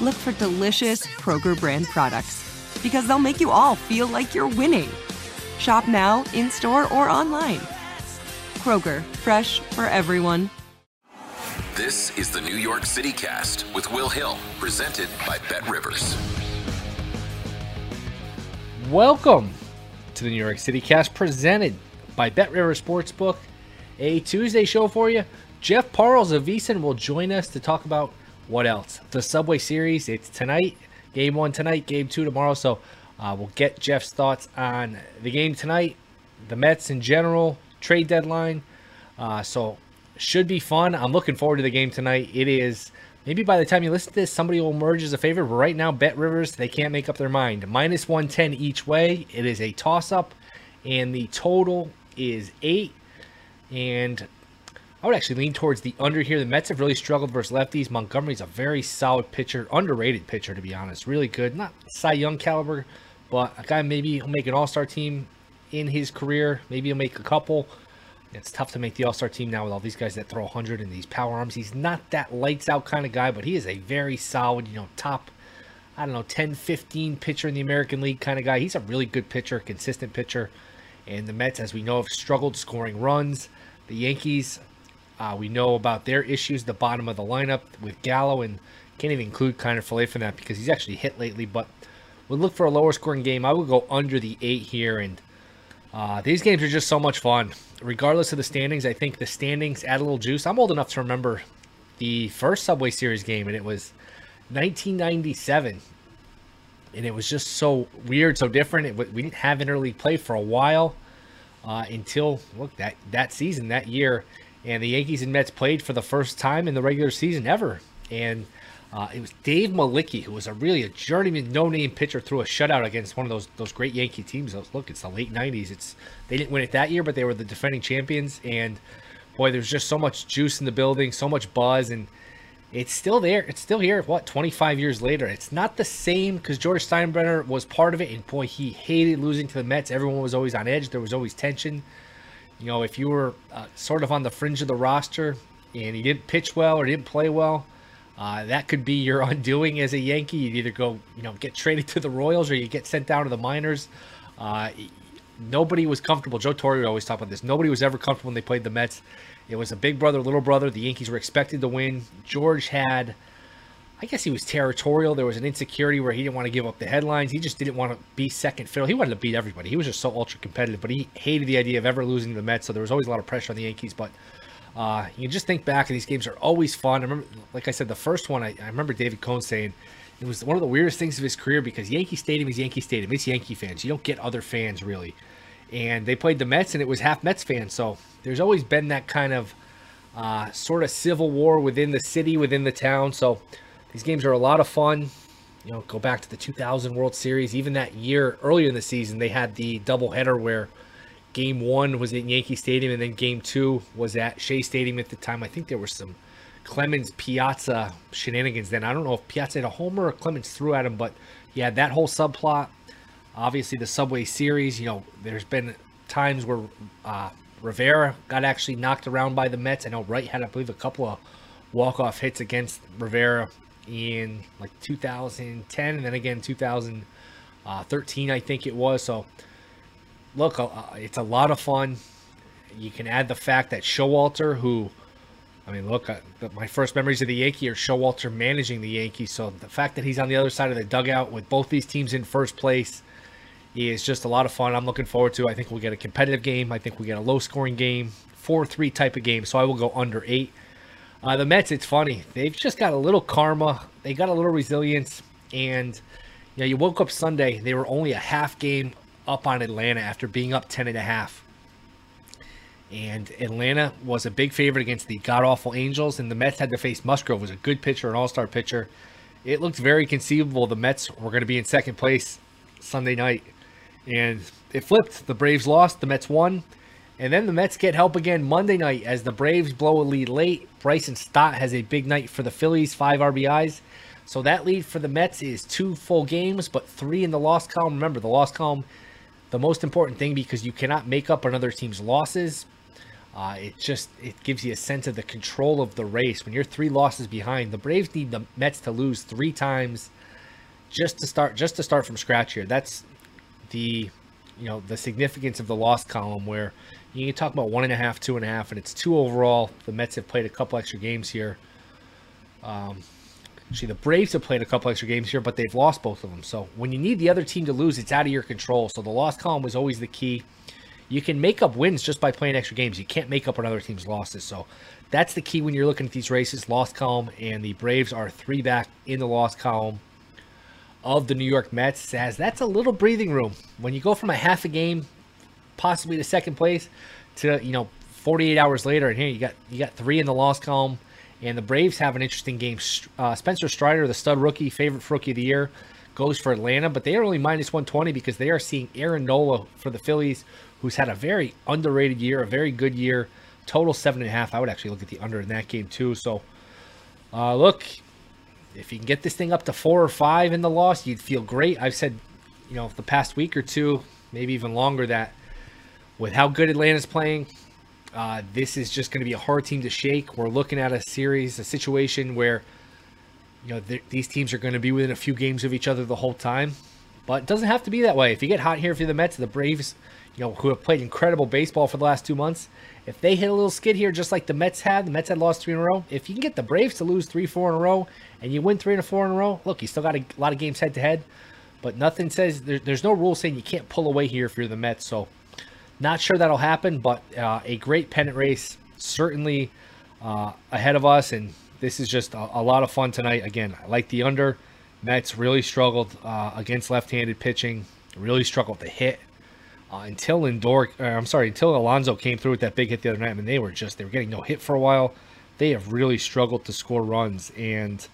look for delicious Kroger brand products because they'll make you all feel like you're winning. Shop now, in store, or online. Kroger, fresh for everyone. This is the New York City Cast with Will Hill, presented by Bet Rivers. Welcome to the New York City Cast, presented by Bet Rivers Sportsbook. A Tuesday show for you. Jeff Parles of VSiN will join us to talk about what else? The Subway Series. It's tonight. Game one tonight, game two tomorrow. So uh, we'll get Jeff's thoughts on the game tonight, the Mets in general, trade deadline. Uh, so should be fun. I'm looking forward to the game tonight. It is maybe by the time you listen to this, somebody will emerge as a favorite. But right now, Bet Rivers they can't make up their mind. Minus 110 each way. It is a toss up, and the total is eight. And I would actually lean towards the under here. The Mets have really struggled versus lefties. Montgomery's a very solid pitcher, underrated pitcher to be honest. Really good, not Cy Young caliber, but a guy maybe he'll make an All Star team in his career. Maybe he'll make a couple. It's tough to make the All Star team now with all these guys that throw 100 and these power arms. He's not that lights out kind of guy, but he is a very solid, you know, top, I don't know, 10, 15 pitcher in the American League kind of guy. He's a really good pitcher, consistent pitcher. And the Mets, as we know, have struggled scoring runs. The Yankees, uh, we know about their issues, the bottom of the lineup with Gallo, and can't even include Kiner Falefa that because he's actually hit lately. But would look for a lower scoring game. I would go under the eight here, and uh, these games are just so much fun. Regardless of the standings, I think the standings add a little juice. I'm old enough to remember the first Subway Series game, and it was 1997, and it was just so weird, so different. It, we didn't have interleague play for a while uh, until look that that season, that year, and the Yankees and Mets played for the first time in the regular season ever, and. Uh, it was Dave Mlicki, who was a really a journeyman, no-name pitcher, threw a shutout against one of those those great Yankee teams. Look, it's the late '90s. It's they didn't win it that year, but they were the defending champions. And boy, there's just so much juice in the building, so much buzz, and it's still there. It's still here. What 25 years later? It's not the same because George Steinbrenner was part of it, and boy, he hated losing to the Mets. Everyone was always on edge. There was always tension. You know, if you were uh, sort of on the fringe of the roster and you didn't pitch well or didn't play well uh, that could be your undoing as a Yankee. You'd either go, you know, get traded to the Royals or you get sent down to the minors. Uh, nobody was comfortable. Joe Torre always talk about this. Nobody was ever comfortable when they played the Mets. It was a big brother, little brother. The Yankees were expected to win. George had, I guess he was territorial. There was an insecurity where he didn't want to give up the headlines. He just didn't want to be second fiddle. He wanted to beat everybody. He was just so ultra competitive, but he hated the idea of ever losing to the Mets. So there was always a lot of pressure on the Yankees. But uh, you just think back, and these games are always fun. I remember, like I said, the first one, I, I remember David Cone saying, it was one of the weirdest things of his career because Yankee Stadium is Yankee Stadium. It's Yankee fans. You don't get other fans really. And they played the Mets, and it was half Mets fans. So there's always been that kind of uh, sort of civil war within the city, within the town. So these games are a lot of fun. You know, go back to the 2000 World Series. Even that year earlier in the season, they had the doubleheader where Game One was at Yankee Stadium, and then Game Two was at Shea Stadium at the time. I think there were some Clemens Piazza shenanigans then. I don't know if Piazza had a homer or Clemens threw at him, but yeah, that whole subplot. Obviously, the Subway Series. You know, there's been times where uh, Rivera got actually knocked around by the Mets. I know Wright had, I believe, a couple of walk-off hits against Rivera in like 2010, and then again 2013, I think it was. So, look, uh, it's a lot of fun. You can add the fact that Showalter, who I mean, look, uh, my first memories of the Yankee are Showalter managing the Yankees. So the fact that he's on the other side of the dugout with both these teams in first place is just a lot of fun. I'm looking forward to. I think we'll get a competitive game. I think we get a low scoring game, four three type of game. So I will go under eight. Uh, the Mets, it's funny. They've just got a little karma. They got a little resilience, and you know, you woke up Sunday. They were only a half game up on Atlanta after being up ten and a half. And Atlanta was a big favorite against the god awful Angels, and the Mets had to face Musgrove, was a good pitcher, an all star pitcher. It looked very conceivable the Mets were going to be in second place Sunday night. And it flipped. The Braves lost, the Mets won. And then the Mets get help again Monday night as the Braves blow a lead late. Bryson Stott has a big night for the Phillies, five RBIs. So that lead for the Mets is two full games, but three in the loss column. Remember, the loss column, the most important thing because you cannot make up another team's losses. Uh, it just it gives you a sense of the control of the race when you're three losses behind. The Braves need the Mets to lose three times just to start just to start from scratch here. That's the you know the significance of the loss column where you can talk about one and a half, two and a half, and it's two overall. The Mets have played a couple extra games here. Um, actually, the Braves have played a couple extra games here, but they've lost both of them. So when you need the other team to lose, it's out of your control. So the loss column was always the key you can make up wins just by playing extra games. You can't make up another team's losses. So that's the key when you're looking at these races. Lost column, and the Braves are three back in the lost column of the New York Mets. As that's a little breathing room when you go from a half a game, possibly to second place, to you know 48 hours later, and here you got you got three in the loss column. And the Braves have an interesting game. Uh, Spencer Strider, the stud rookie, favorite for rookie of the year, goes for Atlanta, but they are only minus 120 because they are seeing Aaron Nola for the Phillies, who's had a very underrated year, a very good year. Total seven and a half. I would actually look at the under in that game too. So, uh, look, if you can get this thing up to four or five in the loss, you'd feel great. I've said, you know, the past week or two, maybe even longer, that with how good Atlanta's playing, uh, this is just going to be a hard team to shake. We're looking at a series, a situation where, you know, th- these teams are going to be within a few games of each other the whole time. But it doesn't have to be that way. If you get hot here for the Mets, the Braves you know, who have played incredible baseball for the last two months, if they hit a little skid here, just like the Mets had, the Mets had lost three in a row. If you can get the Braves to lose three, four in a row, and you win three and four in a row, look, you still got a lot of games head to head, but nothing says there, there's no rule saying you can't pull away here if you're the Mets. So, not sure that'll happen, but uh, a great pennant race certainly uh, ahead of us, and this is just a, a, lot of fun tonight. Again, I like the under. Mets really struggled uh, against left-handed pitching. Really struggled to hit. Uh, until Lindor, uh, I'm sorry, until Alonso came through with that big hit the other night. I mean, they were just they were getting no hit for a while. They have really struggled to score runs, and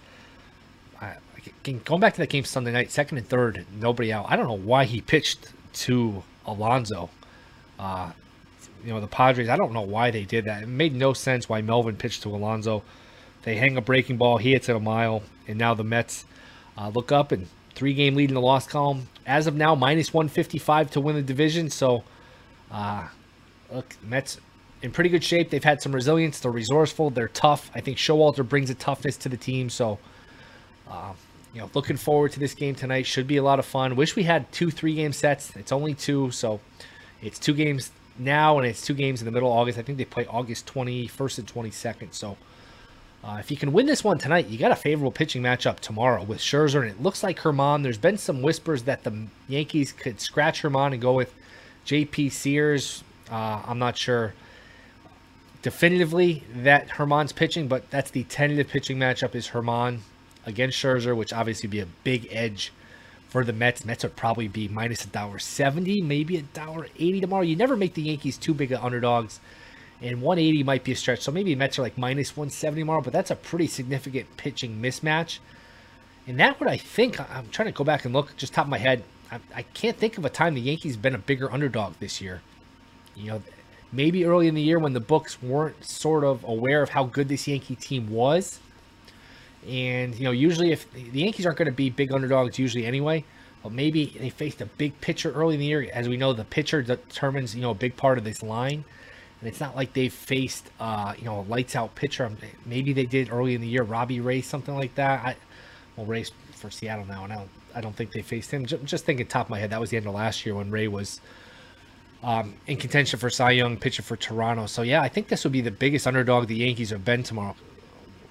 I, going back to that game Sunday night, second and third, nobody out. I don't know why he pitched to Alonso. Uh, you know, the Padres. I don't know why they did that. It made no sense why Melvin pitched to Alonso. They hang a breaking ball. He hits it a mile, and now the Mets uh, look up and three game lead in the loss column. As of now, minus 155 to win the division. So, uh, look, Mets in pretty good shape. They've had some resilience. They're resourceful. They're tough. I think Showalter brings a toughness to the team. So, uh, you know, looking forward to this game tonight. Should be a lot of fun. Wish we had two three game sets. It's only two. So, it's two games now and it's two games in the middle of August. I think they play August 21st and 22nd. So, uh, if you can win this one tonight, you got a favorable pitching matchup tomorrow with Scherzer, and it looks like Germán. There's been some whispers that the Yankees could scratch Germán and go with J.P. Sears. Uh, I'm not sure definitively that Germán's pitching, but that's the tentative pitching matchup is Germán against Scherzer, which obviously would be a big edge for the Mets. Mets would probably be minus a dollar seventy, maybe a dollar eighty tomorrow. You never make the Yankees too big of underdogs, and 180 might be a stretch. So maybe Mets are like minus 170 tomorrow, but that's a pretty significant pitching mismatch. And that would I think I'm trying to go back and look just top of my head. I, I can't think of a time the Yankees been a bigger underdog this year. You know, maybe early in the year when the books weren't sort of aware of how good this Yankee team was. And, you know, usually if the Yankees aren't going to be big underdogs usually anyway, but maybe they faced a big pitcher early in the year. As we know, the pitcher determines, you know, a big part of this line. And it's not like they faced, uh, you know, a lights out pitcher. Maybe they did early in the year, Robbie Ray, something like that. I, well, Ray's for Seattle now, and I don't, I don't think they faced him. Just, just thinking top of my head, that was the end of last year when Ray was um, in contention for Cy Young, pitcher for Toronto. So yeah, I think this would be the biggest underdog the Yankees have been tomorrow.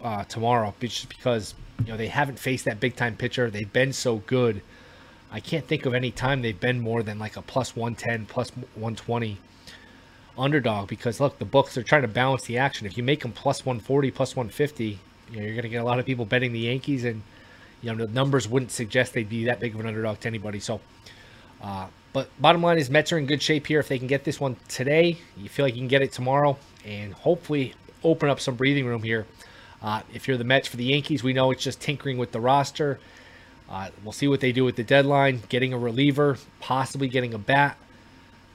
Uh, tomorrow, just because you know they haven't faced that big time pitcher. They've been so good. I can't think of any time they've been more than like a plus 110, plus 120 underdog. Because look, the books are trying to balance the action. If you make them plus 140, plus 150, you know you're going to get a lot of people betting the Yankees, and you know the numbers wouldn't suggest they'd be that big of an underdog to anybody. So. Uh, but bottom line is Mets are in good shape here. If they can get this one today, you feel like you can get it tomorrow, and hopefully open up some breathing room here. Uh, if you're the Mets for the Yankees, we know it's just tinkering with the roster. Uh, we'll see what they do with the deadline, getting a reliever, possibly getting a bat.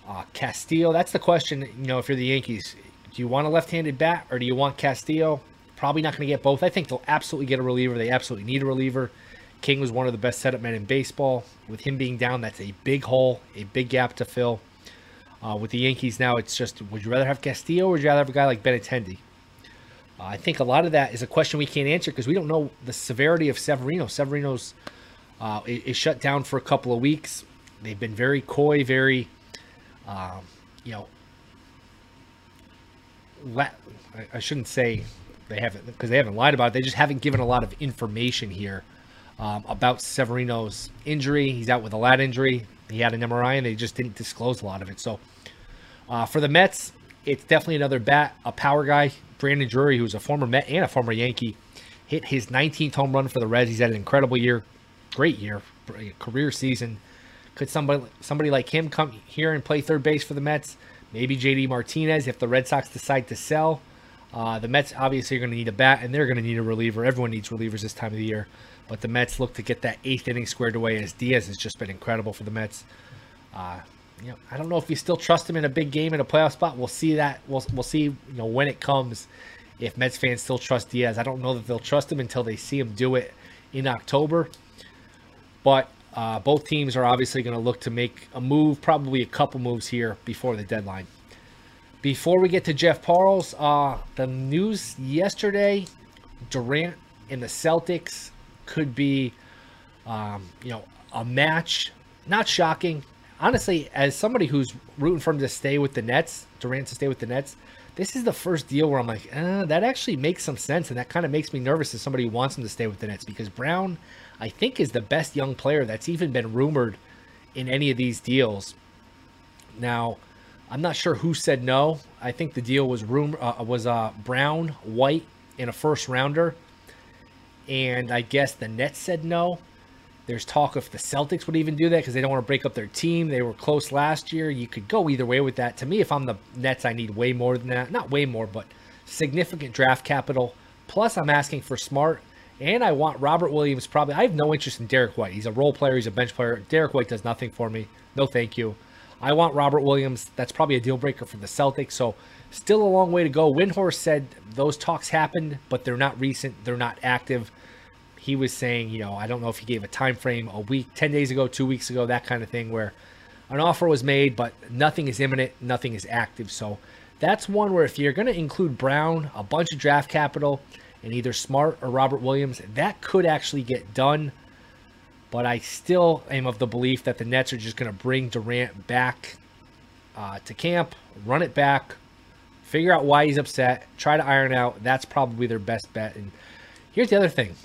Uh, Castillo, that's the question. You know, if you're the Yankees, do you want a left-handed bat or do you want Castillo? Probably not going to get both. I think they'll absolutely get a reliever. They absolutely need a reliever. King was one of the best setup men in baseball. With him being down, that's a big hole, a big gap to fill. Uh, with the Yankees now, it's just would you rather have Castillo or would you rather have a guy like Benintendi? I think a lot of that is a question we can't answer because we don't know the severity of Severino. Severino's uh, is, is, shut down for a couple of weeks. They've been very coy, very, um, you know, la- I, I shouldn't say they haven't because they haven't lied about it. They just haven't given a lot of information here um, about Severino's injury. He's out with a lat injury. He had an MRI, and they just didn't disclose a lot of it. So uh, for the Mets, it's definitely another bat, a power guy. Brandon Drury, who's a former Met and a former Yankee, hit his 19th home run for the Reds. He's had an incredible year, great year, career season. Could somebody somebody like him come here and play third base for the Mets? Maybe JD Martinez if the Red Sox decide to sell. Uh, the Mets obviously are going to need a bat, and they're going to need a reliever. Everyone needs relievers this time of the year. But the Mets look to get that eighth inning squared away as Diaz has just been incredible for the Mets. Uh, you know, I don't know if you still trust him in a big game in a playoff spot. We'll see that. We'll we'll see. You know when it comes. If Mets fans still trust Diaz, I don't know that they'll trust him until they see him do it in October. But uh, both teams are obviously going to look to make a move, probably a couple moves here before the deadline. Before we get to Jeff Parles, uh, the news yesterday: Durant and the Celtics could be, um, you know, a match. Not shocking. Honestly, as somebody who's rooting for him to stay with the Nets, Durant to stay with the Nets, this is the first deal where I'm like, eh, that actually makes some sense. And that kind of makes me nervous as somebody who wants him to stay with the Nets because Brown, I think, is the best young player that's even been rumored in any of these deals. Now, I'm not sure who said no. I think the deal was room uh, was uh, Brown, White, in a first rounder and I guess the Nets said no. There's talk if the Celtics would even do that because they don't want to break up their team. They were close last year. You could go either way with that. To me, if I'm the Nets, I need way more than that. Not way more, but significant draft capital. Plus, I'm asking for smart. And I want Robert Williams probably. I have no interest in Derrick White. He's a role player, he's a bench player. Derrick White does nothing for me. No, thank you. I want Robert Williams. That's probably a deal breaker for the Celtics. So, still a long way to go. Windhorst said those talks happened, but they're not recent, they're not active he was saying, you know, I don't know if he gave a time frame, a week, 10 days ago, two weeks ago, that kind of thing, where an offer was made, but nothing is imminent, nothing is active. So that's one where if you're going to include Brown, a bunch of draft capital, and either Smart or Robert Williams, that could actually get done. But I still am of the belief that the Nets are just going to bring Durant back uh, to camp, run it back, figure out why he's upset, try to iron out. That's probably their best bet. And here's the other thing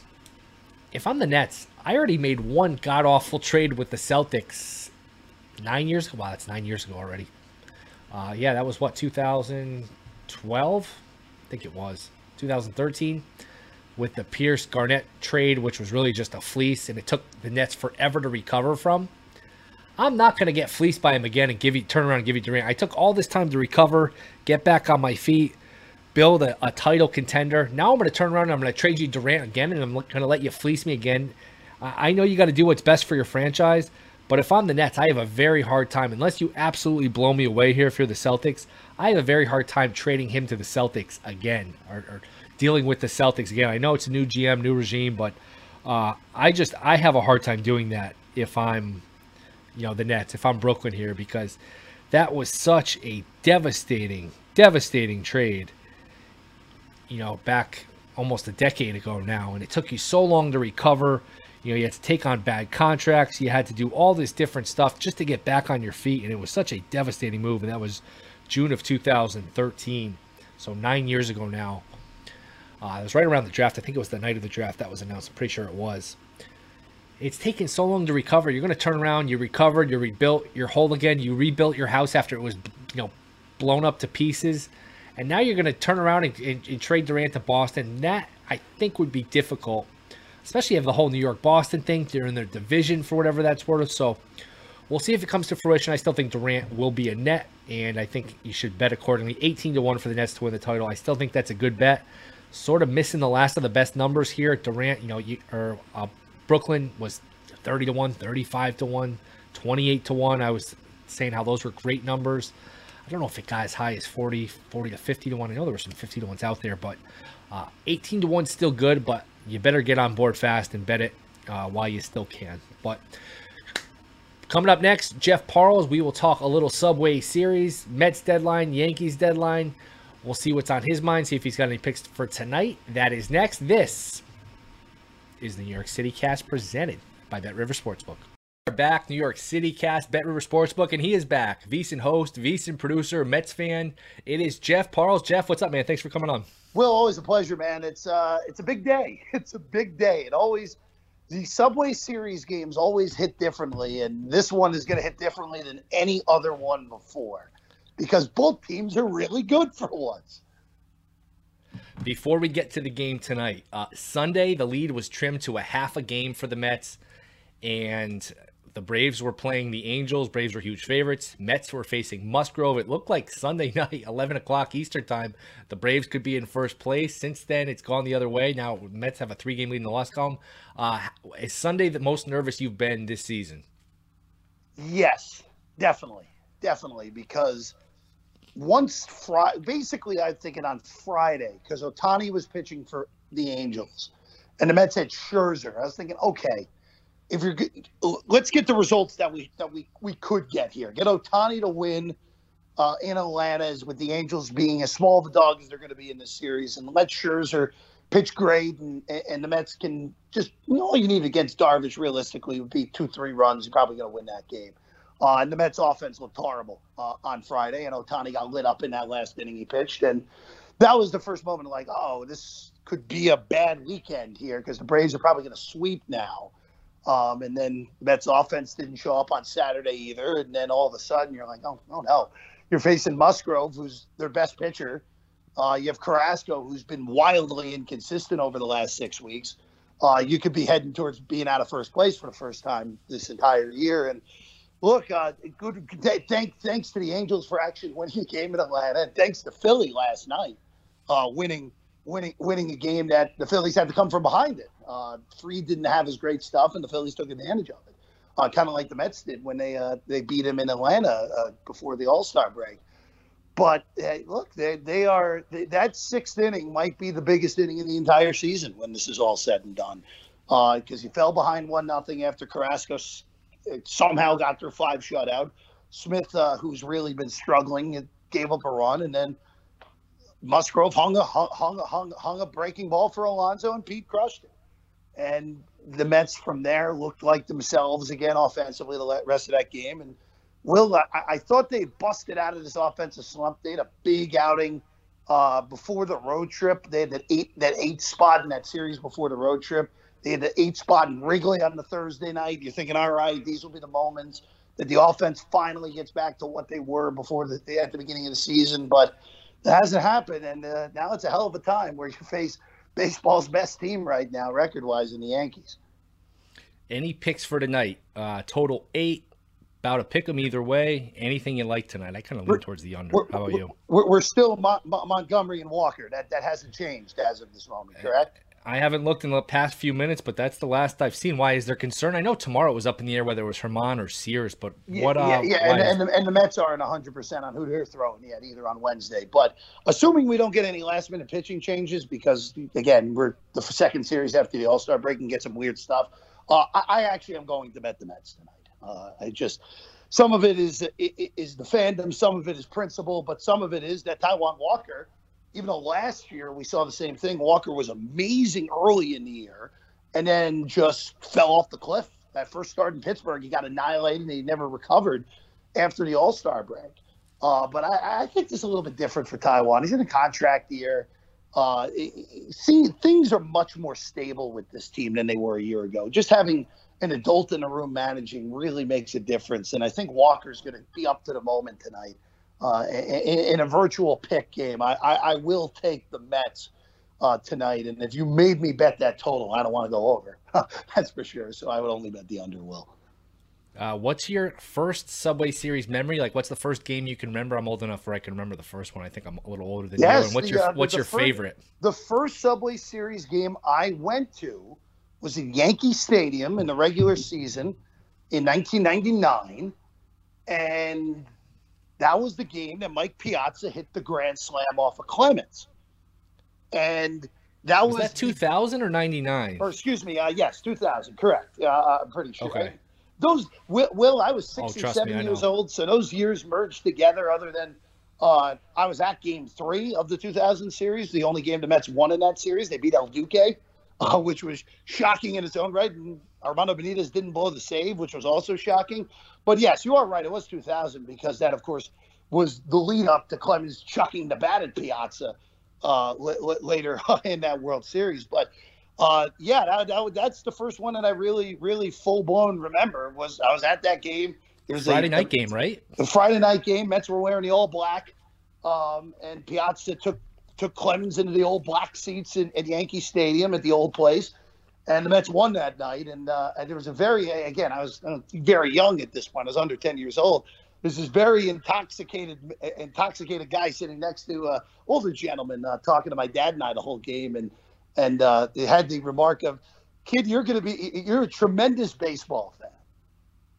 if I'm the Nets, I already made one god awful trade with the Celtics nine years ago. Wow, that's nine years ago already. Uh, yeah, that was what 2012. I think it was 2013. with the Pierce Garnett trade, which was really just a fleece, and it took the Nets forever to recover from. I'm not going to get fleeced by him again and give you turn around and give you Durant. I took all this time to recover, get back on my feet, build a, a title contender. Now I'm going to turn around and I'm going to trade you Durant again, and I'm going to let you fleece me again. I, I know you got to do what's best for your franchise, but if I'm the Nets, I have a very hard time, unless you absolutely blow me away here if you're the Celtics, I have a very hard time trading him to the Celtics again or, or dealing with the Celtics again. I know it's a new GM, new regime, but uh, I just I have a hard time doing that if I'm, you know, the Nets, if I'm Brooklyn here, because that was such a devastating, devastating trade. You know, back almost a decade ago now, and it took you so long to recover. You know, you had to take on bad contracts. You had to do all this different stuff just to get back on your feet, and it was such a devastating move. And that was June of 2013, so nine years ago now. Uh, it was right around the draft. I think it was the night of the draft that was announced. I'm pretty sure it was. It's taken so long to recover. You're going to turn around. You recovered. You rebuilt your whole again. You rebuilt your house after it was, you know, blown up to pieces, and now you're going to turn around and, and, and trade Durant to Boston. That I think would be difficult, especially if the whole New York Boston thing. They're in their division for whatever that's worth. So we'll see if it comes to fruition. I still think Durant will be a net, and I think you should bet accordingly. 18 to one for the Nets to win the title. I still think that's a good bet sort of missing the last of the best numbers here. At Durant, you know, you, or uh, Brooklyn was 30 to 1, 35 to 1, 28 to 1. I was saying how those were great numbers. I don't know if it got as high as 40, 40 to 50 to 1. I know there were some 50 to 1s out there, but uh, 18 to 1 still good, but you better get on board fast and bet it uh, while you still can. But coming up next, Jeff Parles, we will talk a little Subway Series, Mets deadline, Yankees deadline. We'll see what's on his mind, see if he's got any picks for tonight. That is next. This is the New York City Cast presented by Bet River Sportsbook. Back, New York City Cast, Bet River Sportsbook, and he is back. VSiN host, VSiN producer, Mets fan. It is Jeff Parles. Jeff, what's up, man? Thanks for coming on. Will, always a pleasure, man. It's uh, it's a big day. It's a big day. It always the Subway Series games always hit differently, and this one is going to hit differently than any other one before because both teams are really good for once. Before we get to the game tonight, uh, Sunday the lead was trimmed to a half a game for the Mets, and the Braves were playing the Angels. Braves were huge favorites. Mets were facing Musgrove. It looked like Sunday night, 11 o'clock Eastern time, the Braves could be in first place. Since then, it's gone the other way. Now, Mets have a three game lead in the loss column. Uh, is Sunday the most nervous you've been this season? Yes, definitely. Definitely. Because once Friday, basically, I'm thinking on Friday because Ohtani was pitching for the Angels, and the Mets had Scherzer. I was thinking, okay, if you're let's get the results that we that we we could get here. Get Ohtani to win uh, in Atlanta, as with the Angels being as small of a dog as they're going to be in this series, and let Scherzer pitch great, and and the Mets can just you know, all you need against Darvish realistically would be two three runs. You're probably going to win that game. Uh, and the Mets offense looked horrible uh, on Friday, and Ohtani got lit up in that last inning he pitched. And that was the first moment like, oh, this could be a bad weekend here because the Braves are probably going to sweep now. Um, and then the Mets offense didn't show up on Saturday either. And then all of a sudden you're like, oh, oh no. You're facing Musgrove, who's their best pitcher. Uh, you have Carrasco, who's been wildly inconsistent over the last six weeks. Uh, you could be heading towards being out of first place for the first time this entire year. And look, uh, good. Thank, thanks to the Angels for actually winning a game in Atlanta, and thanks to Philly last night, uh, winning, winning, winning a game that the Phillies had to come from behind it. Uh, Fried didn't have his great stuff, and the Phillies took advantage of it, uh, kind of like the Mets did when they uh, they beat him in Atlanta uh, before the All Star break. But look, they they are they, that sixth inning might be the biggest inning in the entire season when this is all said and done, because he fell behind one nothing after Carrasco somehow got their five shutout. Smith, uh, who's really been struggling, gave up a run, and then Musgrove hung a hung hung hung, a breaking ball for Alonso, and Pete crushed it. And the Mets from there looked like themselves again offensively the rest of that game. And Will, I, I thought they busted out of this offensive slump. They had a big outing uh, before the road trip. They had that eight that eight spot in that series before the road trip. They had the eight spot in Wrigley on the Thursday night. You're thinking, all right, these will be the moments that the offense finally gets back to what they were before the, at the beginning of the season. But it hasn't happened, and uh, now it's a hell of a time where you face baseball's best team right now, record wise, in the Yankees. Any picks for tonight? Uh, total eight. About to pick them either way. Anything you like tonight? I kind of lean towards the under. How about you? We're, we're still Mo- Mo- Montgomery and Walker. That that hasn't changed as of this moment, correct? I haven't looked in the past few minutes, but that's the last I've seen. Why is there concern? I know tomorrow was up in the air whether it was Germán or Sears, but what? Yeah, uh, yeah, and, and, the, and the Mets aren't 100% on who they're throwing yet either on Wednesday. But assuming we don't get any last minute pitching changes, because again, we're the second series after the All Star break and get some weird stuff, uh, I, I actually am going to bet the Mets tonight. Uh, I just. Some of it is is the fandom, some of it is principle, but some of it is that Taijuan Walker, even though last year we saw the same thing, Walker was amazing early in the year and then just fell off the cliff. That first start in Pittsburgh, he got annihilated and he never recovered after the All Star break. Uh, but I, I think this is a little bit different for Taijuan. He's in a contract year. Uh, see, things are much more stable with this team than they were a year ago. Just having an adult in the room managing really makes a difference. And I think Walker's going to be up to the moment tonight. Uh, in, in a virtual pick game, I, I, I will take the Mets uh, tonight. And if you made me bet that total, I don't want to go over. That's for sure. So I would only bet the under. Will. Uh, what's your first Subway Series memory? Like, what's the first game you can remember? I'm old enough where I can remember the first one. I think I'm a little older than you. Yes, And what's the, your uh, What's your first- favorite? The first Subway Series game I went to was in Yankee Stadium in the regular season in 1999, and that was the game that Mike Piazza hit the grand slam off of Clemens, and that Was was, that 2000 or 99? or excuse me, uh, yes, 2000, correct. Uh, I'm pretty sure. Okay. Those Will, Will I was Oh, six or trust me, years old, so those years merged together. Other than uh, I was at Game Three of the 2000 series, the only game the Mets won in that series. They beat El Duque, uh, which was shocking in its own right. And Armando Benitez didn't blow the save, which was also shocking. But yes, you are right. It was 2000 because that, of course, was the lead up to Clemens chucking the bat at Piazza uh, l- l- later in that World Series. But uh, yeah, that, that, that's the first one that I really, really full blown remember. Was I was at that game? It was a Friday a, night game, right? The Friday night game. Mets were wearing the all black, um, and Piazza took took Clemens into the old black seats in, at Yankee Stadium at the old place, and the Mets won that night. And, uh, there was a very again, I was uh, very young at this point. I was under ten years old. There's this very intoxicated intoxicated guy sitting next to uh, older gentleman uh, talking to my dad and I the whole game, and and uh, they had the remark of, "Kid, you're going to be you're a tremendous baseball fan."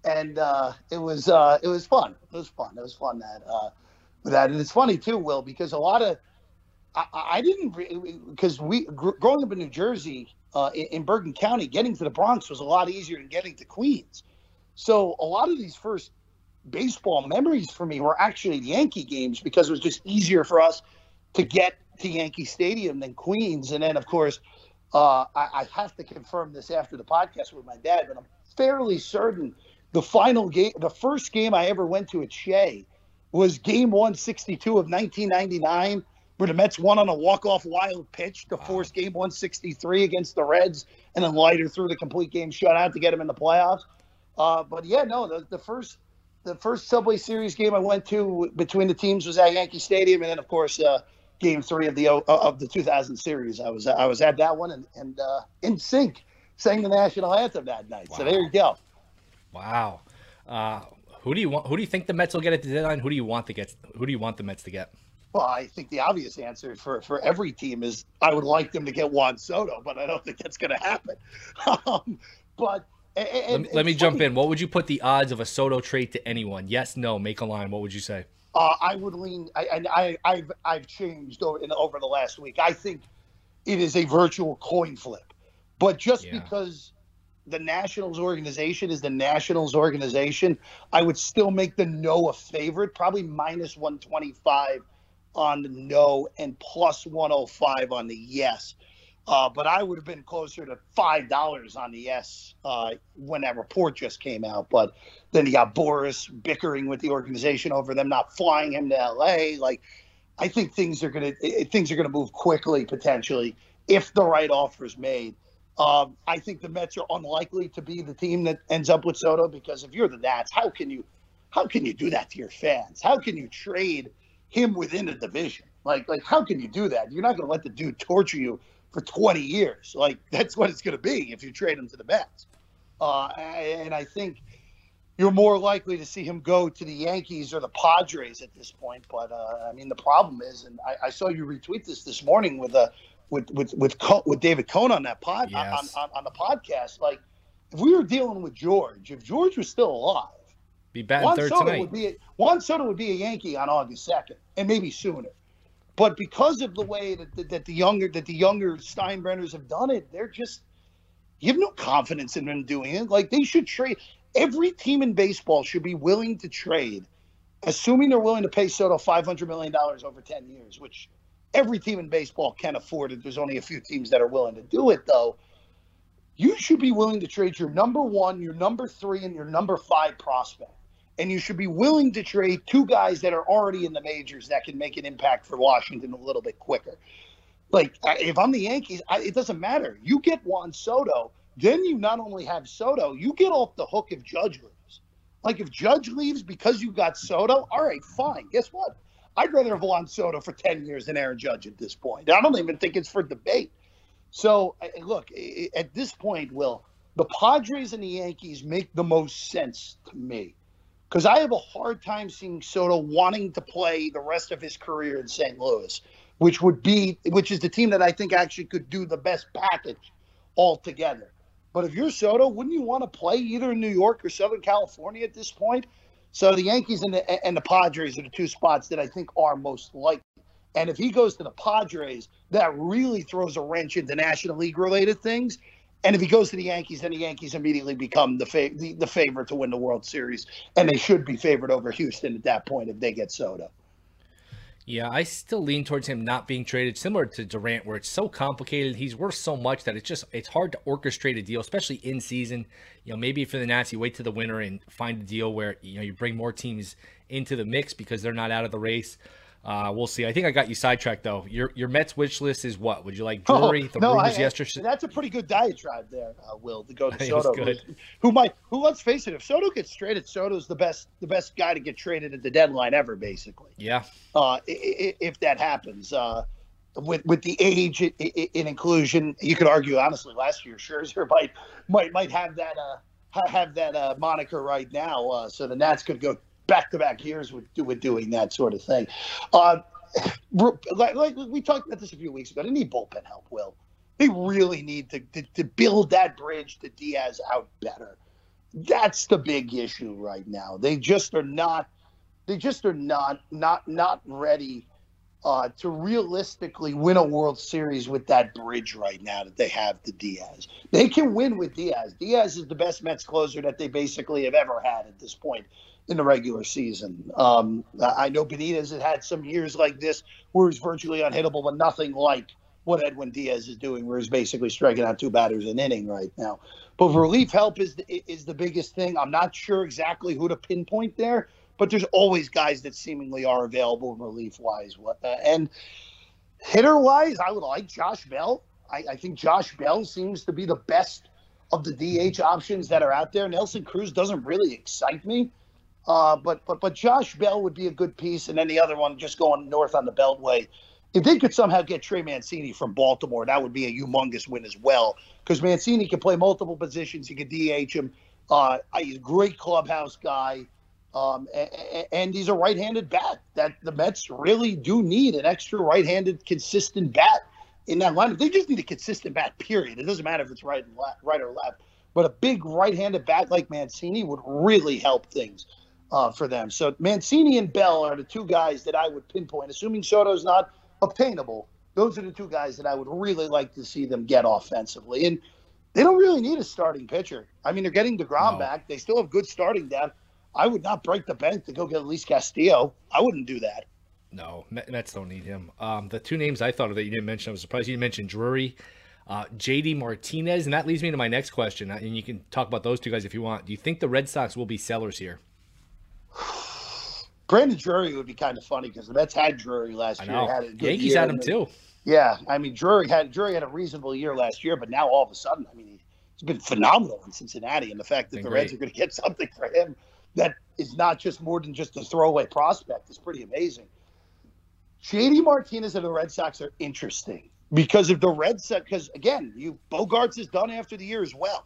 and uh, it was uh, it was fun. It was fun. It was fun that uh, that, and it's funny too, Will, because a lot of I, I didn't because we gr- growing up in New Jersey uh, in, in Bergen County, getting to the Bronx was a lot easier than getting to Queens. So a lot of these first baseball memories for me were actually Yankee games because it was just easier for us to get to Yankee Stadium than Queens. And then, of course, uh, I, I have to confirm this after the podcast with my dad, but I'm fairly certain the final game, the first game I ever went to at Shea was game 162 of 1999, where the Mets won on a walk-off wild pitch to force game 163 against the Reds, and then Leiter threw the complete game shutout to get them in the playoffs. Uh, but yeah, no, the, the first the first Subway Series game I went to between the teams was at Yankee Stadium, and then of course uh, Game Three of the uh, of the 2000 series. I was I was at that one and and uh, NSYNC sang the national anthem that night. So there you go. Wow. Uh, who do you want? Who do you think the Mets will get at the deadline? Who do you want to get? Who do you want the Mets to get? Well, I think the obvious answer for, for every team is I would like them to get Juan Soto, but I don't think that's going to happen. um, but and, Let me, let me jump in. What would you put the odds of a Soto trade to anyone? Yes, no. Make a line. What would you say? Uh, I would lean, I, and I, I've I've changed over in, over the last week. I think it is a virtual coin flip, but just Yeah. because the Nationals organization is the Nationals organization, I would still make the no a favorite, probably minus one twenty five on the no and plus one hundred five on the yes. Uh, but I would have been closer to five dollars on the yes uh, when that report just came out. But then you got Boras bickering with the organization over them not flying him to L.A. Like, I think things are gonna things are gonna move quickly potentially if the right offer is made. Um, I think the Mets are unlikely to be the team that ends up with Soto because if you're the Nats, how can you how can you do that to your fans? How can you trade him within a division? Like like how can you do that? You're not going to let the dude torture you for 20 years. Like that's what it's going to be if you trade him to the Mets. Uh, and I think you're more likely to see him go to the Yankees or the Padres at this point. But uh, I mean, the problem is, and I, I, saw you retweet this this morning with a uh, with with with, with David Cone on that pod yes. on, on, on the podcast. Like, if we were dealing with George, if George was still alive, be batting Juan third Soto tonight. Would be a, Juan Soto would be a Yankee on August second, and maybe sooner. But because of the way that, that, that the younger that the younger Steinbrenners have done it, they're just you have no confidence in them doing it. Like they should trade. Every team in baseball should be willing to trade, assuming they're willing to pay Soto five hundred million dollars over ten years, which every team in baseball can afford it. There's only a few teams that are willing to do it, though. You should be willing to trade your number one, your number three, and your number five prospect and you should be willing to trade two guys that are already in the majors that can make an impact for Washington a little bit quicker. Like if I'm the Yankees, I, it doesn't matter. You get Juan Soto, then you not only have Soto, you get off the hook if Judge leaves. Like if Judge leaves because you got Soto, all right, fine. Guess what? I'd rather have Juan Soto for 10 years than Aaron Judge at this point. I don't even think it's for debate. So look, at this point, Will, the Padres and the Yankees make the most sense to me because I have a hard time seeing Soto wanting to play the rest of his career in St. Louis, which would be which is the team that I think actually could do the best package altogether. But if you're Soto, wouldn't you want to play either in New York or Southern California at this point? So the Yankees and the and the Padres are the two spots that I think are most likely. And if he goes to the Padres, that really throws a wrench into National League related things and if he goes to the Yankees, then the Yankees immediately become the, fa- the, the favorite to win the World Series, and they should be favored over Houston at that point if they get Soto. Yeah, I still lean towards him not being traded, similar to Durant, where it's so complicated. He's worth so much that it's just it's hard to orchestrate a deal, especially in season. You know, maybe for the Nats, you wait to the winter and find a deal where you know you bring more teams into the mix because they're not out of the race. Uh, we'll see. I think I got you sidetracked though. Your your Mets wish list is what? Would you like? Oh, the no, rumors I, yesterday. That's a pretty good diatribe there, uh, Will, to go to Soto. Who, who might? Who? Let's face it. If Soto gets traded, Soto's the best the best guy to get traded at the deadline ever, basically. Yeah. Uh, if that happens, uh, with with the age in inclusion, you could argue honestly. Last year, Scherzer might might might have that uh, have that uh, moniker right now. Uh, so the Nats could go back to back years with with doing that sort of thing. Uh, like, like we talked about this a few weeks ago. They need bullpen help. Will they really need to, to, to build that bridge to Diaz out better? That's the big issue right now. They just are not. They just are not not not ready uh, to realistically win a World Series with that bridge right now that they have to Diaz. They can win with Diaz. Diaz is the best Mets closer that they basically have ever had at this point in the regular season. Um, I know Benitez had had some years like this where he's virtually unhittable, but nothing like what Edwin Diaz is doing, where he's basically striking out two batters an inning right now. But relief help is the, is the biggest thing. I'm not sure exactly who to pinpoint there, but there's always guys that seemingly are available relief wise. Uh, and hitter wise, I would like Josh Bell. I, I think Josh Bell seems to be the best of the DH options that are out there. Nelson Cruz doesn't really excite me. Uh, but but but Josh Bell would be a good piece, and then the other one just going north on the Beltway. If they could somehow get Trey Mancini from Baltimore, that would be a humongous win as well. Because Mancini can play multiple positions. He could DH him. Uh, he's a great clubhouse guy, um, and, and he's a right-handed bat. That the Mets really do need an extra right-handed, consistent bat in that lineup. They just need a consistent bat. Period. It doesn't matter if it's right left, right or left. But a big right-handed bat like Mancini would really help things uh, for them. So Mancini and Bell are the two guys that I would pinpoint, assuming Soto's not obtainable. Those are the two guys that I would really like to see them get offensively. And they don't really need a starting pitcher. I mean, they're getting DeGrom no. back. They still have good starting depth. I would not break the bank to go get Luis Castillo. I wouldn't do that. No, Mets don't need him. Um, the two names I thought of that you didn't mention, I was surprised you didn't mention Drury, uh, JD Martinez, and that leads me to my next question. And you can talk about those two guys if you want. Do you think the Red Sox will be sellers here? Brandon Drury would be kind of funny because the Mets had Drury last year. Had a good Yankees year. had him too. Yeah, I mean Drury had Drury had a reasonable year last year, but now all of a sudden, I mean, he's been phenomenal in Cincinnati, and the fact that been the great. Reds are going to get something for him that is not just more than just a throwaway prospect is pretty amazing. JD Martinez and the Red Sox are interesting because of the Red Sox. Because again, you Bogaerts is done after the year as well.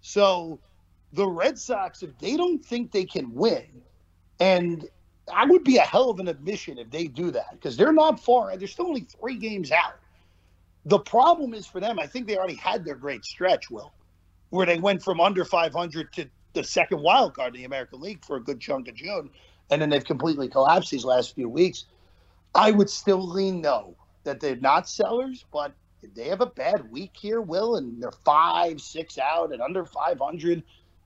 So the Red Sox, if they don't think they can win, and I would be a hell of an admission if they do that because they're not far. They're still only three games out. The problem is for them. I think they already had their great stretch, Will, where they went from under 500 to the second wild card in the American League for a good chunk of June, and then they've completely collapsed these last few weeks. I would still lean no that they're not sellers, but if they have a bad week here, Will, and they're five, six out and under 500,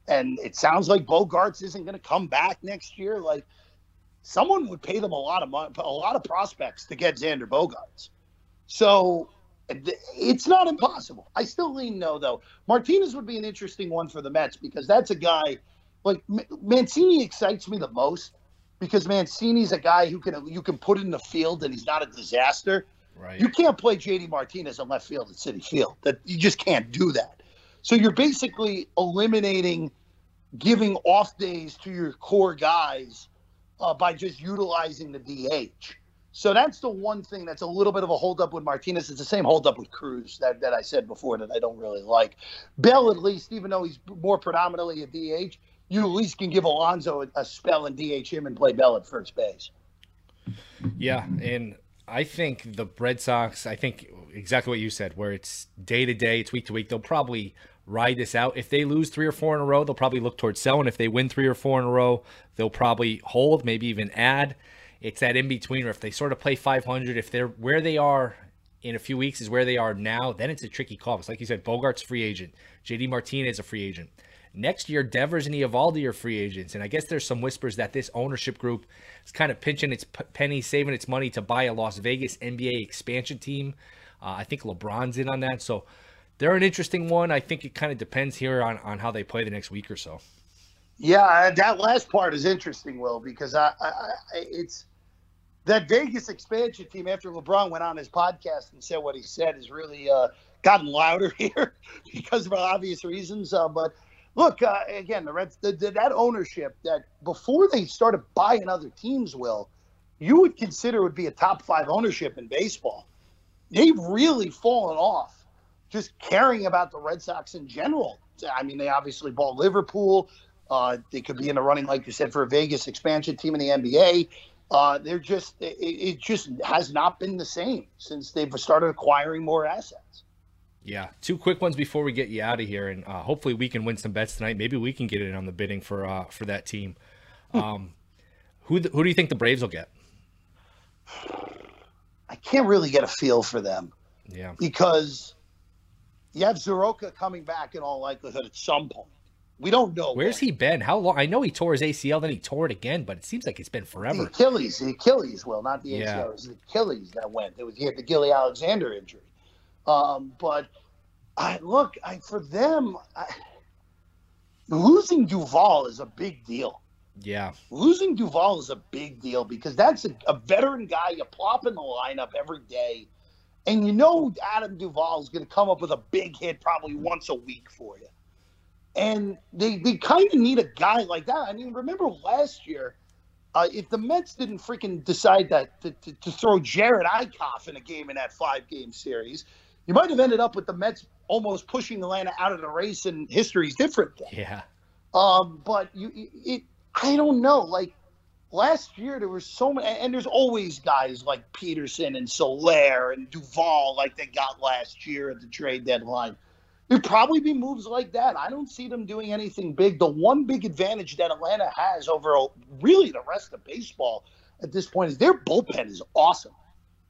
and it sounds like Bogaerts isn't going to come back next year, like someone would pay them a lot of money, a lot of prospects to get Xander Bogaerts. So it's not impossible. I still lean no, though. Martinez would be an interesting one for the Mets because that's a guy like Mancini excites me the most because Mancini's a guy who can you can put in the field and he's not a disaster. Right. You can't play JD Martinez on left field at Citi Field. That you just can't do that. So you're basically eliminating giving off days to your core guys uh, by just utilizing the DH. So that's the one thing that's a little bit of a holdup with Martinez. It's the same holdup with Cruz that, that I said before that I don't really like. Bell, at least, even though he's more predominantly a DH, you at least can give Alonso a, a spell and DH him and play Bell at first base. Yeah, and I think the Red Sox, I think exactly what you said, where it's day to day, it's week to week. They'll probably ride this out. If they lose three or four in a row, they'll probably look towards selling. If they win three or four in a row, they'll probably hold, maybe even add. It's that in between, or if they sort of play 500, if they're where they are in a few weeks is where they are now, then it's a tricky call. It's like you said, Bogaerts free agent, JD Martinez is a free agent. Next year, Devers and Eovaldi are free agents, and I guess there's some whispers that this ownership group is kind of pinching its pennies, saving its money to buy a Las Vegas NBA expansion team. Uh, I think LeBron's in on that, so they're an interesting one. I think it kind of depends here on on how they play the next week or so. Yeah, that last part is interesting, Will, because I, I, I it's that Vegas expansion team after LeBron went on his podcast and said what he said has really uh, gotten louder here because of obvious reasons. Uh, but look, uh, again, the Reds, the, the, that ownership that before they started buying other teams, will you would consider would be a top five ownership in baseball. They've really fallen off just caring about the Red Sox in general. I mean, they obviously bought Liverpool. Uh, they could be in the running, like you said, for a Vegas expansion team in the NBA uh, they're just it, it, just has not been the same since they've started acquiring more assets. Yeah, two quick ones before we get you out of here, and uh, hopefully we can win some bets tonight. Maybe we can get in on the bidding for uh, for that team. Hmm. Um, who who do you think the Braves will get? I can't really get a feel for them. Yeah, because you have Soroka coming back in all likelihood at some point. We don't know. Where's when. he been? How long? I know he tore his ACL, then he tore it again, but it seems like it's been forever. The Achilles, the Achilles, will not the ACL. Yeah. It was the Achilles that went. It was he had the Gilly Alexander injury. Um, but I look I, for them. I, losing Duvall is a big deal. Yeah, losing Duvall is a big deal because that's a, a veteran guy you plop in the lineup every day, and you know Adam Duvall is going to come up with a big hit probably once a week for you. And they, they kind of need a guy like that. I mean, remember last year, uh, if the Mets didn't freaking decide that to, to, to, throw Jerad Eickhoff in a game in that five game series, you might have ended up with the Mets almost pushing Atlanta out of the race, and history's different. Then. Yeah. Um, but you, it, I don't know. Like last year, there were so many, and there's always guys like Pederson and Soler and Duvall, like they got last year at the trade deadline. There'd probably be moves like that. I don't see them doing anything big. The one big advantage that Atlanta has over really the rest of baseball at this point is their bullpen is awesome.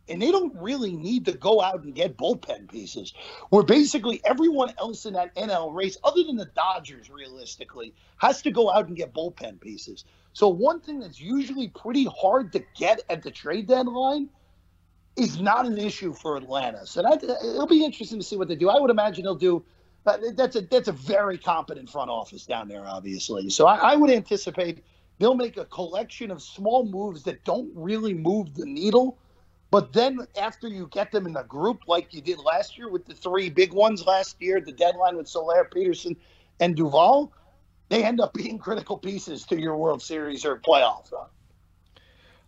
And they don't really need to go out and get bullpen pieces. Where basically everyone else in that NL race, other than the Dodgers, realistically, has to go out and get bullpen pieces. So, one thing that's usually pretty hard to get at the trade deadline is not an issue for Atlanta. So that it'll be interesting to see what they do. I would imagine they'll do. Uh, that's a that's a very competent front office down there, obviously. So I, I would anticipate they'll make a collection of small moves that don't really move the needle. But then after you get them in a group like you did last year with the three big ones last year, the deadline with Soler, Pederson, and Duvall, they end up being critical pieces to your World Series or playoff.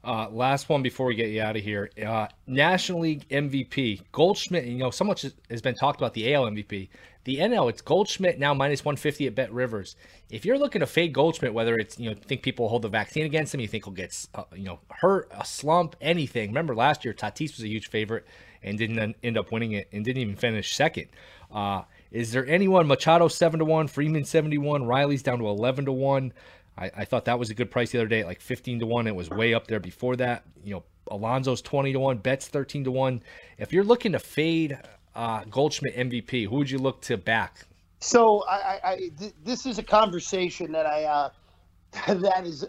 Uh, last one before we get you out of here. Uh, National League MVP Goldschmidt. You know, so much has been talked about the AL MVP. The NL, it's Goldschmidt now minus 150 at Bet Rivers. If you're looking to fade Goldschmidt, whether it's you know think people hold the vaccine against him, you think he'll get uh, you know hurt, a slump, anything. Remember last year, Tatis was a huge favorite and didn't end up winning it and didn't even finish second. Uh, is there anyone Machado seven to one, Freeman seventy one, Riley's down to eleven to one? I, I thought that was a good price the other day, like 15 to 1. It was way up there before that. You know, Alonso's 20 to 1, Betts 13 to 1. If you're looking to fade uh, Goldschmidt MVP, who would you look to back? So I, I th- this is a conversation that I uh, that is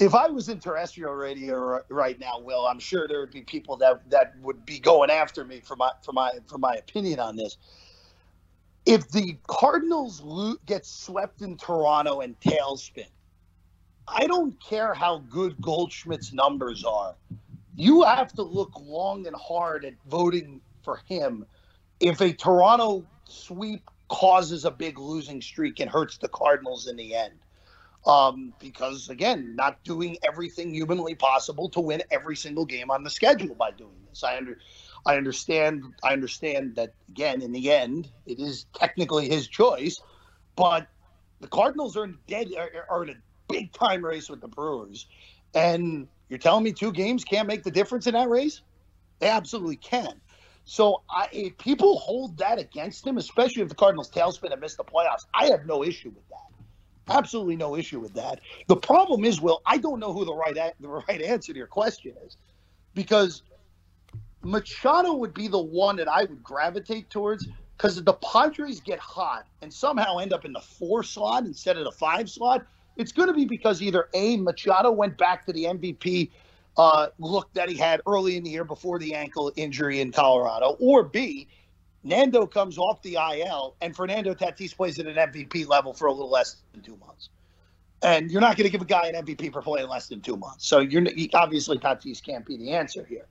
if I was in terrestrial radio right now, Will, I'm sure there would be people that that would be going after me for my for my for my opinion on this. If the Cardinals get swept in Toronto and tailspin, I don't care how good Goldschmidt's numbers are. You have to look long and hard at voting for him if a Toronto sweep causes a big losing streak and hurts the Cardinals in the end. Um, because again, not doing everything humanly possible to win every single game on the schedule by doing this. I under, I understand. I understand that again. In the end, it is technically his choice, but the Cardinals are in dead are, are in a big time race with the Brewers, and you're telling me two games can't make the difference in that race? They absolutely can. So I, if people hold that against him, especially if the Cardinals tailspin and miss the playoffs, I have no issue with that. Absolutely no issue with that. The problem is, Will, I don't know who the right the right answer to your question is, because Machado would be the one that I would gravitate towards because the Padres get hot and somehow end up in the four slot instead of the five slot, it's going to be because either A, Machado went back to the MVP uh, look that he had early in the year before the ankle injury in Colorado, or B, Nando comes off the IL and Fernando Tatis plays at an MVP level for a little less than two months. And you're not going to give a guy an MVP for playing less than two months. So you're obviously Tatis can't be the answer here.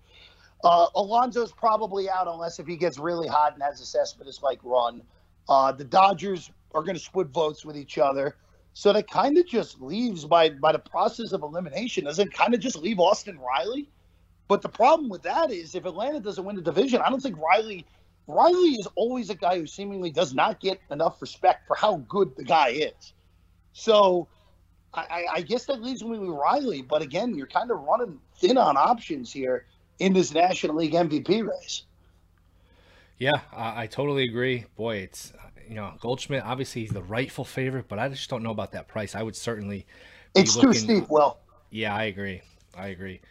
Uh, Alonso's probably out unless if he gets really hot and has a Cespedes like run. Uh, the Dodgers are going to split votes with each other. So that kind of just leaves by by the process of elimination, doesn't kind of just leave Austin Riley. But the problem with that is if Atlanta doesn't win the division, I don't think Riley Riley is always a guy who seemingly does not get enough respect for how good the guy is. So I, I guess that leaves me with Riley. But again, you're kind of running thin on options here in this National League MVP race. Yeah, I, I totally agree. Boy, it's you know Goldschmidt. Obviously, he's the rightful favorite, but I just don't know about that price. I would certainly. It's looking, too steep. Well. Yeah, I agree. I agree.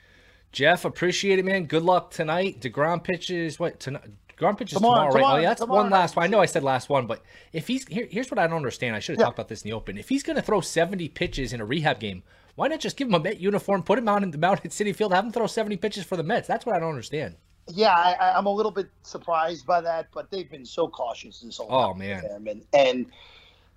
Jeff, appreciate it, man. Good luck tonight. Degrom pitches what tonight? Degrom pitches tomorrow, tomorrow, right? oh, yeah, that's one last one. I know I said last one, but if he's here, here's what I don't understand. I should have yeah. talked about this in the open. If he's going to throw 70 pitches in a rehab game, why not just give him a Met uniform, put him out in the Mountain Citi Field, have him throw 70 pitches for the Mets? That's what I don't understand. Yeah, I, am a little bit surprised by that, but they've been so cautious this whole oh man, and and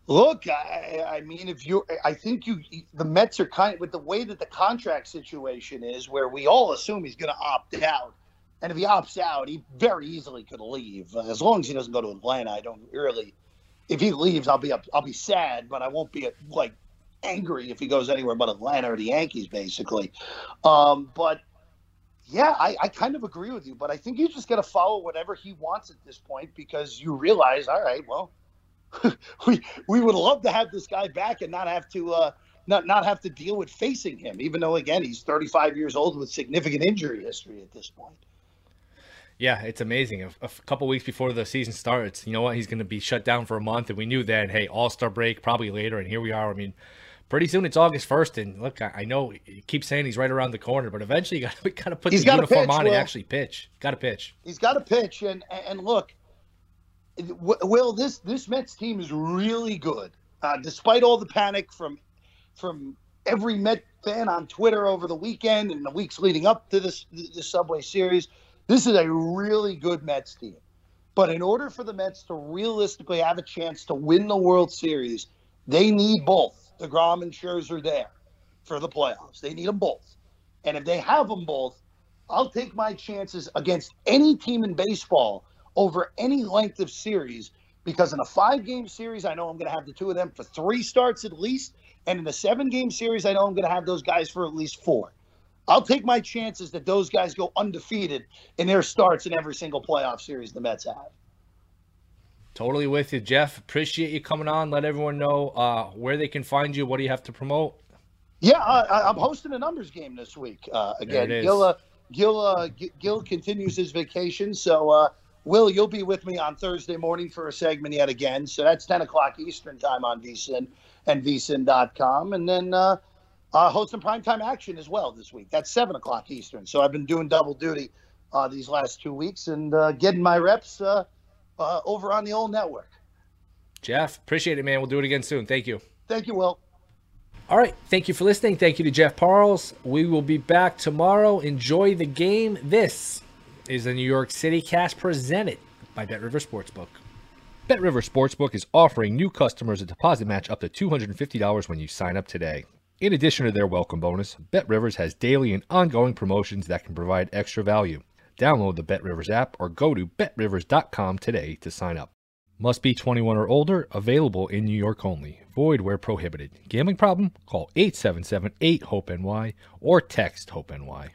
look, I, I mean, if you, I think you, the Mets are kind of with the way that the contract situation is, where we all assume he's going to opt out, and if he opts out, he very easily could leave as long as he doesn't go to Atlanta. I don't really. If he leaves, I'll be up, I'll be sad, but I won't be like angry if he goes anywhere but Atlanta or the Yankees, basically. Um, but yeah, I, I kind of agree with you, but I think you just got to follow whatever he wants at this point because you realize, all right, well, we we would love to have this guy back and not have to uh, not not have to deal with facing him, even though again he's 35 years old with significant injury history at this point. Yeah, it's amazing. A, a couple weeks before the season starts, you know what? He's going to be shut down for a month, and we knew then. Hey, All Star break probably later, and here we are. I mean, pretty soon it's August first, and look, I, I know you keep saying he's right around the corner, but eventually you got to kind of put he's the uniform pitch, on Will. and actually pitch. Got to pitch. He's got to pitch, and and look, Will this this Mets team is really good, uh, despite all the panic from from every Met fan on Twitter over the weekend and the weeks leading up to this this Subway Series. This is a really good Mets team. But in order for the Mets to realistically have a chance to win the World Series, they need both DeGrom and Scherzer there for the playoffs. They need them both. And if they have them both, I'll take my chances against any team in baseball over any length of series because in a five game series, I know I'm going to have the two of them for three starts at least. And in a seven game series, I know I'm going to have those guys for at least four. I'll take my chances that those guys go undefeated in their starts in every single playoff series the Mets have. Totally with you, Jeff. Appreciate you coming on. Let everyone know uh, where they can find you. What do you have to promote? Yeah, I, am hosting a numbers game this week. Uh, again, Gil, uh, Gil, uh, Gil continues his vacation, so uh, Will, you'll be with me on Thursday morning for a segment yet again. So that's 10 o'clock Eastern time on VSIN and VSIN.com, and then uh, uh, hosting primetime action as well this week. That's 7 o'clock Eastern. So I've been doing double duty uh, these last two weeks and uh, getting my reps uh, uh, over on the old network. Jeff, appreciate it, man. We'll do it again soon. Thank you. Thank you, Will. All right. Thank you for listening. Thank you to Jeff Parles. We will be back tomorrow. Enjoy the game. This is the New York City cast presented by Bet River Sportsbook. Bet River Sportsbook is offering new customers a deposit match up to $250 when you sign up today. In addition to their welcome bonus, Bet Rivers has daily and ongoing promotions that can provide extra value. Download the Bet Rivers app or go to betrivers.com today to sign up. Must be 21 or older, available in New York only. Void where prohibited. Gambling problem? Call 877 8 HOPE NY or text HOPE NY.